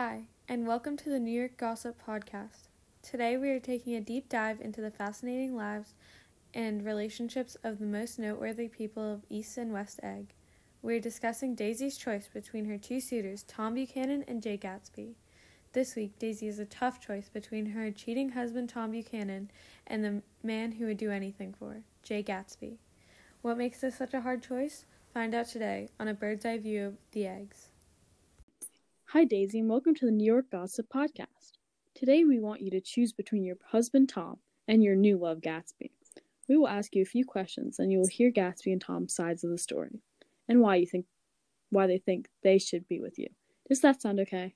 Hi, and welcome to the New York Gossip Podcast. Today we are taking a deep dive into the fascinating lives and relationships of the most noteworthy people of East and West Egg. We are discussing Daisy's choice between her two suitors, Tom Buchanan and Jay Gatsby. This week, Daisy has a tough choice between her cheating husband, Tom Buchanan, and the man who would do anything for Jay Gatsby. What makes this such a hard choice? Find out today on a bird's eye view of the eggs. Hi, Daisy, and welcome to the New York Gossip Podcast. Today, we want you to choose between your husband, Tom, and your new love, Gatsby. We will ask you a few questions, and you will hear Gatsby and Tom's sides of the story and why you think why they think they should be with you. Does that sound okay?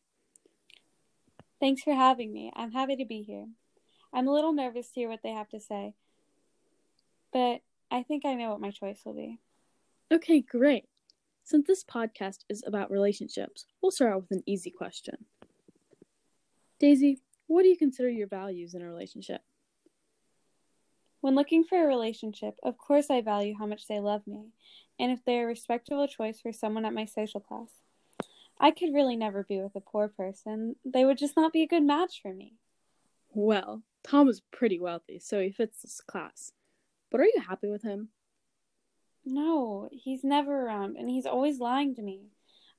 Thanks for having me. I'm happy to be here. I'm a little nervous to hear what they have to say, but I think I know what my choice will be. Okay, great. Since this podcast is about relationships, we'll start out with an easy question. Daisy, what do you consider your values in a relationship? When looking for a relationship, of course I value how much they love me, and if they are a respectable choice for someone at my social class. I could really never be with a poor person. They would just not be a good match for me. Well, Tom is pretty wealthy, so he fits this class. But are you happy with him? No, he's never around, and he's always lying to me.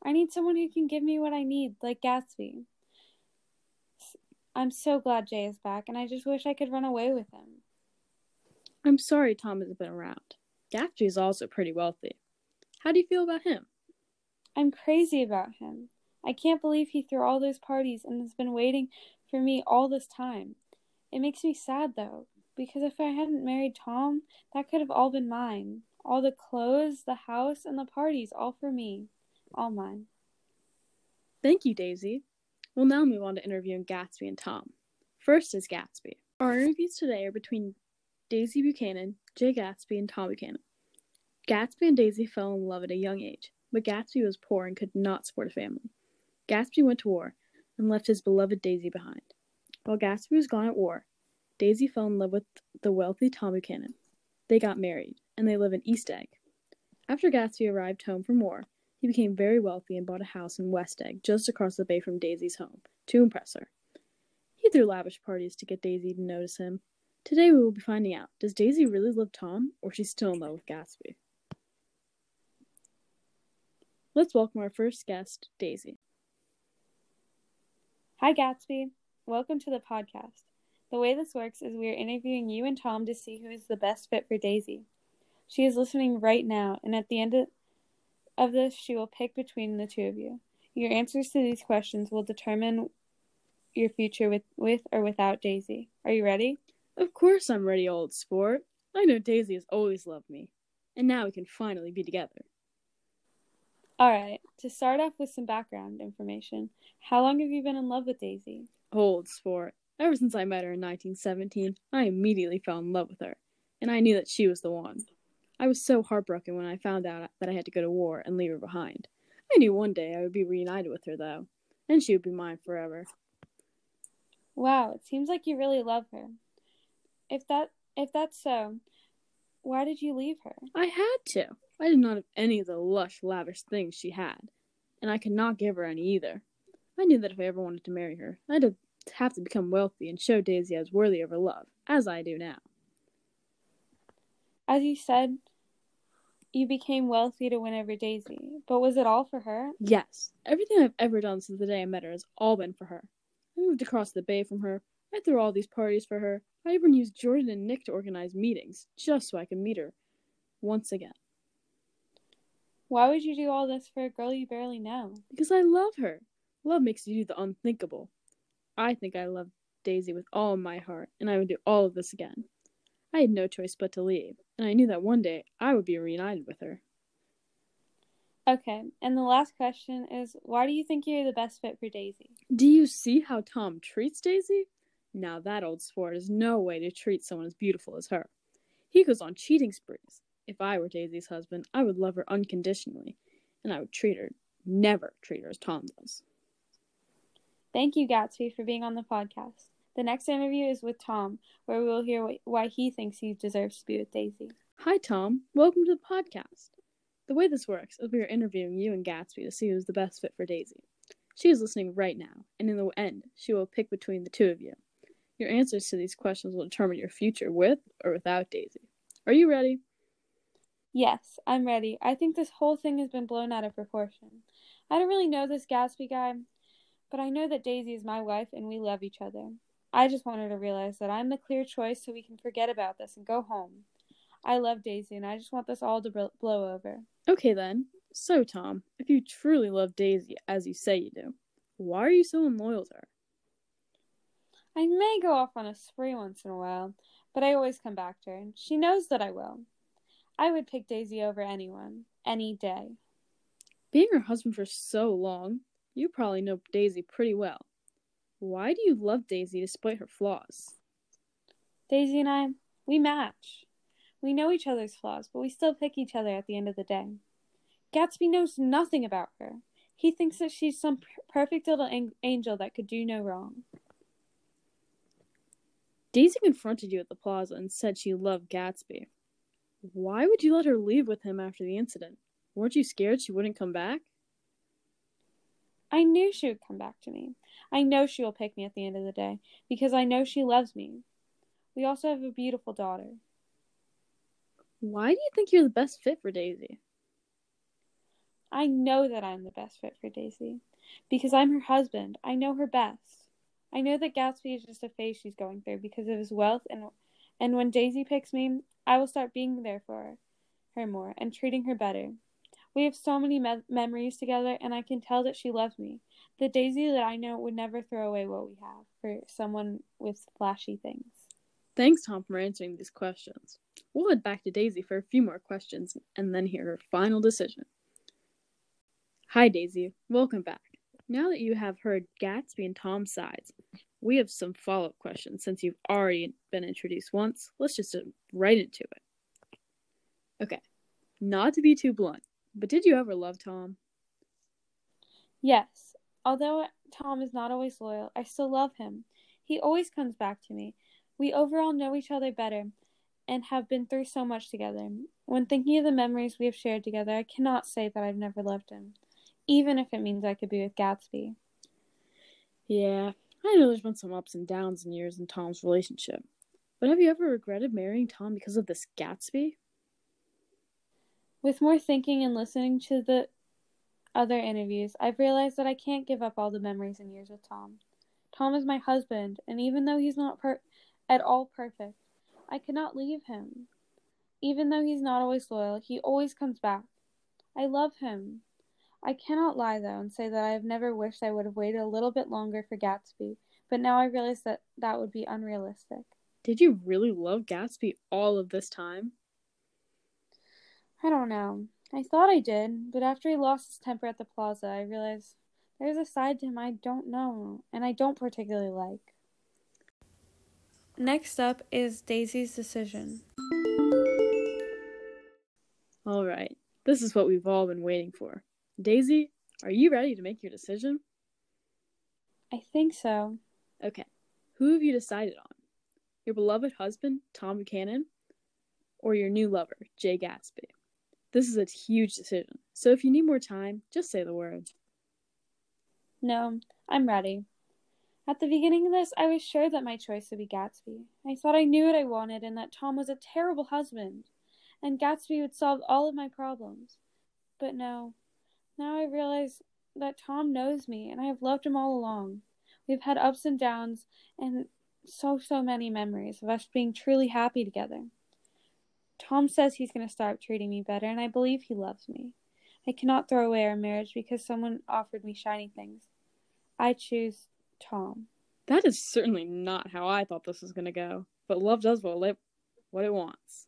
I need someone who can give me what I need, like Gatsby. I'm so glad Jay is back, and I just wish I could run away with him. I'm sorry Tom hasn't been around. Gatsby is also pretty wealthy. How do you feel about him? I'm crazy about him. I can't believe he threw all those parties and has been waiting for me all this time. It makes me sad, though, because if I hadn't married Tom, that could have all been mine. All the clothes, the house, and the parties, all for me. All mine. Thank you, Daisy. We'll now move on to interviewing Gatsby and Tom. First is Gatsby. Our interviews today are between Daisy Buchanan, Jay Gatsby, and Tom Buchanan. Gatsby and Daisy fell in love at a young age, but Gatsby was poor and could not support a family. Gatsby went to war and left his beloved Daisy behind. While Gatsby was gone at war, Daisy fell in love with the wealthy Tom Buchanan. They got married, and they live in East Egg. After Gatsby arrived home from war, he became very wealthy and bought a house in West Egg, just across the bay from Daisy's home, to impress her. He threw lavish parties to get Daisy to notice him. Today we will be finding out does Daisy really love Tom, or she's still in love with Gatsby? Let's welcome our first guest, Daisy. Hi, Gatsby. Welcome to the podcast. The way this works is we are interviewing you and Tom to see who is the best fit for Daisy. She is listening right now, and at the end of this, she will pick between the two of you. Your answers to these questions will determine your future with, with or without Daisy. Are you ready? Of course I'm ready, old sport. I know Daisy has always loved me, and now we can finally be together. All right, to start off with some background information, how long have you been in love with Daisy? Old sport. Ever since I met her in 1917, I immediately fell in love with her, and I knew that she was the one. I was so heartbroken when I found out that I had to go to war and leave her behind. I knew one day I would be reunited with her, though, and she would be mine forever. Wow, it seems like you really love her. If that if that's so, why did you leave her? I had to. I did not have any of the lush, lavish things she had, and I could not give her any either. I knew that if I ever wanted to marry her, I'd have to become wealthy and show Daisy I was worthy of her love, as I do now. As you said, you became wealthy to win over Daisy, but was it all for her? Yes. Everything I've ever done since the day I met her has all been for her. I moved across the bay from her. I threw all these parties for her. I even used Jordan and Nick to organize meetings, just so I could meet her once again. Why would you do all this for a girl you barely know? Because I love her. Love makes you do the unthinkable. I think I love Daisy with all my heart, and I would do all of this again. I had no choice but to leave, and I knew that one day I would be reunited with her. Okay, and the last question is why do you think you're the best fit for Daisy? Do you see how Tom treats Daisy? Now that old sport is no way to treat someone as beautiful as her. He goes on cheating sprees. If I were Daisy's husband, I would love her unconditionally, and I would treat her, never treat her as Tom does. Thank you, Gatsby, for being on the podcast. The next interview is with Tom, where we will hear why he thinks he deserves to be with Daisy. Hi, Tom. Welcome to the podcast. The way this works is we are interviewing you and Gatsby to see who's the best fit for Daisy. She is listening right now, and in the end, she will pick between the two of you. Your answers to these questions will determine your future with or without Daisy. Are you ready? Yes, I'm ready. I think this whole thing has been blown out of proportion. I don't really know this Gatsby guy, but I know that Daisy is my wife and we love each other. I just want her to realize that I'm the clear choice so we can forget about this and go home. I love Daisy and I just want this all to blow over. Okay then. So, Tom, if you truly love Daisy as you say you do, why are you so unloyal to her? I may go off on a spree once in a while, but I always come back to her, and she knows that I will. I would pick Daisy over anyone, any day. Being her husband for so long, you probably know Daisy pretty well. Why do you love Daisy despite her flaws? Daisy and I, we match. We know each other's flaws, but we still pick each other at the end of the day. Gatsby knows nothing about her. He thinks that she's some perfect little angel that could do no wrong. Daisy confronted you at the plaza and said she loved Gatsby. Why would you let her leave with him after the incident? Weren't you scared she wouldn't come back? I knew she would come back to me. I know she will pick me at the end of the day because I know she loves me. We also have a beautiful daughter. Why do you think you're the best fit for Daisy? I know that I'm the best fit for Daisy because I'm her husband. I know her best. I know that Gatsby is just a phase she's going through because of his wealth, and and when Daisy picks me, I will start being there for her, more and treating her better. We have so many me- memories together, and I can tell that she loves me. The Daisy that I know would never throw away what we have for someone with flashy things. Thanks, Tom, for answering these questions. We'll head back to Daisy for a few more questions and then hear her final decision. Hi, Daisy. Welcome back. Now that you have heard Gatsby and Tom's sides, we have some follow up questions since you've already been introduced once. Let's just get right into it. Okay, not to be too blunt, but did you ever love Tom? Yes. Although Tom is not always loyal, I still love him. He always comes back to me. We overall know each other better and have been through so much together. When thinking of the memories we have shared together, I cannot say that I've never loved him even if it means I could be with Gatsby. Yeah, I know there's been some ups and downs in years in Tom's relationship. But have you ever regretted marrying Tom because of this Gatsby? With more thinking and listening to the other interviews, I've realized that I can't give up all the memories and years with Tom. Tom is my husband, and even though he's not per- at all perfect, I cannot leave him. Even though he's not always loyal, he always comes back. I love him. I cannot lie, though, and say that I have never wished I would have waited a little bit longer for Gatsby, but now I realize that that would be unrealistic. Did you really love Gatsby all of this time? I don't know. I thought I did, but after he lost his temper at the plaza, I realized there's a side to him I don't know, and I don't particularly like. Next up is Daisy's decision. All right, this is what we've all been waiting for. Daisy, are you ready to make your decision? I think so. Okay. Who have you decided on? Your beloved husband, Tom Buchanan, or your new lover, Jay Gatsby? This is a huge decision, so if you need more time, just say the word. No, I'm ready. At the beginning of this, I was sure that my choice would be Gatsby. I thought I knew what I wanted and that Tom was a terrible husband, and Gatsby would solve all of my problems. But no, now I realize that Tom knows me and I have loved him all along. We've had ups and downs and so, so many memories of us being truly happy together. Tom says he's going to start treating me better, and I believe he loves me. I cannot throw away our marriage because someone offered me shiny things. I choose Tom. That is certainly not how I thought this was going to go, but love does what it, what it wants.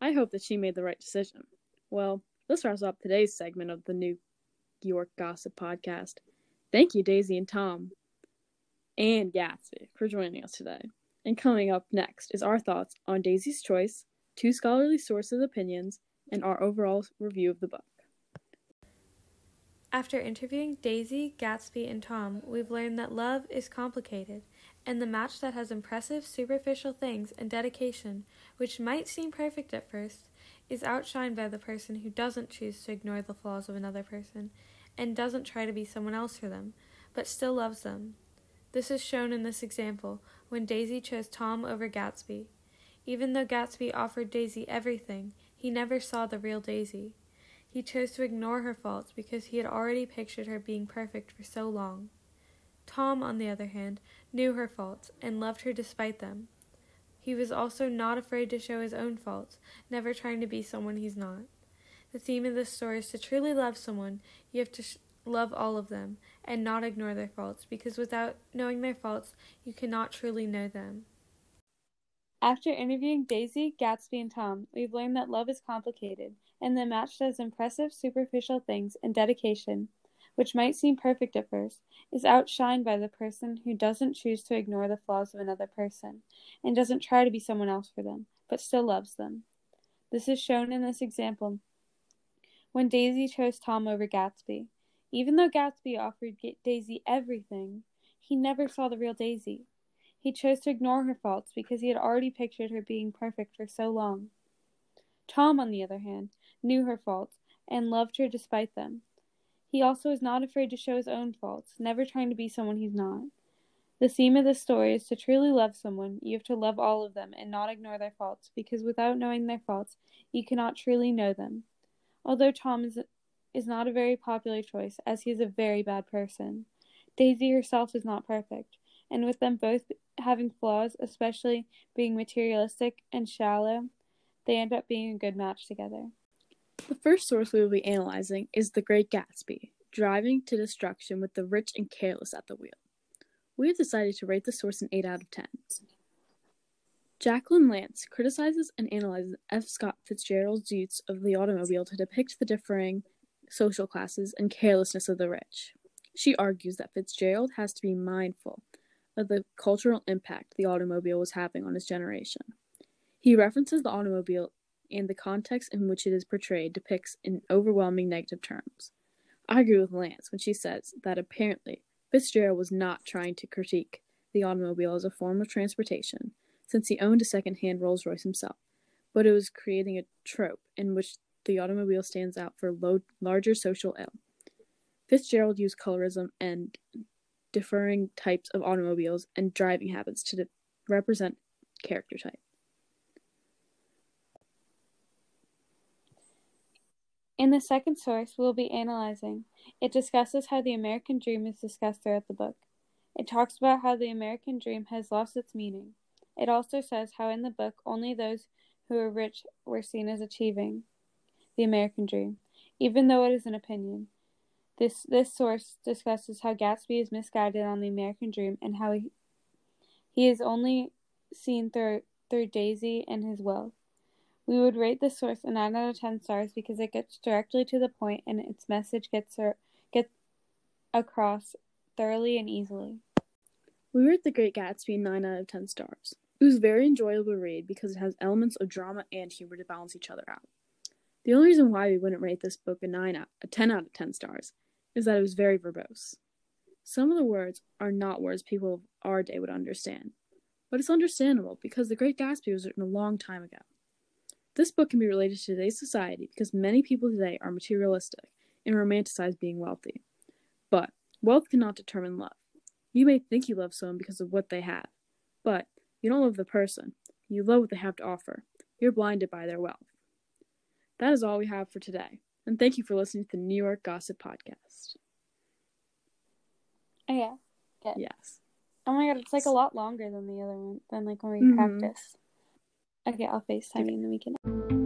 I hope that she made the right decision. Well, this wraps up today's segment of the New York Gossip Podcast. Thank you, Daisy and Tom and Gatsby for joining us today. And coming up next is our thoughts on Daisy's Choice, two scholarly sources' opinions, and our overall review of the book. After interviewing Daisy, Gatsby, and Tom, we've learned that love is complicated, and the match that has impressive superficial things and dedication, which might seem perfect at first, is outshined by the person who doesn't choose to ignore the flaws of another person and doesn't try to be someone else for them, but still loves them. This is shown in this example when Daisy chose Tom over Gatsby. Even though Gatsby offered Daisy everything, he never saw the real Daisy. He chose to ignore her faults because he had already pictured her being perfect for so long. Tom, on the other hand, knew her faults and loved her despite them. He was also not afraid to show his own faults, never trying to be someone he's not. The theme of this story is to truly love someone, you have to sh- love all of them and not ignore their faults, because without knowing their faults, you cannot truly know them. After interviewing Daisy, Gatsby, and Tom, we've learned that love is complicated, and that match does impressive superficial things and dedication, which might seem perfect at first, is outshined by the person who doesn't choose to ignore the flaws of another person and doesn't try to be someone else for them, but still loves them. This is shown in this example when Daisy chose Tom over Gatsby. Even though Gatsby offered Daisy everything, he never saw the real Daisy. He chose to ignore her faults because he had already pictured her being perfect for so long. Tom, on the other hand, knew her faults and loved her despite them. He also is not afraid to show his own faults, never trying to be someone he's not. The theme of this story is to truly love someone, you have to love all of them and not ignore their faults, because without knowing their faults, you cannot truly know them. Although Tom is, is not a very popular choice, as he is a very bad person, Daisy herself is not perfect, and with them both having flaws, especially being materialistic and shallow, they end up being a good match together. The first source we will be analyzing is The Great Gatsby, driving to destruction with the rich and careless at the wheel. We have decided to rate the source an 8 out of 10. Jacqueline Lance criticizes and analyzes F. Scott Fitzgerald's use of the automobile to depict the differing social classes and carelessness of the rich. She argues that Fitzgerald has to be mindful of the cultural impact the automobile was having on his generation. He references the automobile and the context in which it is portrayed depicts in overwhelming negative terms. I agree with Lance when she says that apparently Fitzgerald was not trying to critique the automobile as a form of transportation, since he owned a second-hand Rolls Royce himself, but it was creating a trope in which the automobile stands out for low, larger social ill. Fitzgerald used colorism and differing types of automobiles and driving habits to de- represent character type. In the second source we'll be analyzing, it discusses how the American dream is discussed throughout the book. It talks about how the American dream has lost its meaning, it also says how in the book only those who were rich were seen as achieving the American dream, even though it is an opinion. This this source discusses how Gatsby is misguided on the American dream and how he, he is only seen through through Daisy and his wealth. We would rate this source a 9 out of 10 stars because it gets directly to the point and its message gets, gets across thoroughly and easily. We rate The Great Gatsby 9 out of 10 stars. It was a very enjoyable read because it has elements of drama and humor to balance each other out. The only reason why we wouldn't rate this book a 9 out, a 10 out of 10 stars is that it was very verbose. Some of the words are not words people of our day would understand, but it's understandable because The Great Gatsby was written a long time ago. This book can be related to today's society because many people today are materialistic and romanticize being wealthy. But wealth cannot determine love. You may think you love someone because of what they have, but you don't love the person. You love what they have to offer. You're blinded by their wealth. That is all we have for today. And thank you for listening to the New York Gossip Podcast. Oh, yeah. Good. Yes. Oh my god, it's like a lot longer than the other one, than like when we mm-hmm. practiced. Okay, I'll FaceTime you and then we can.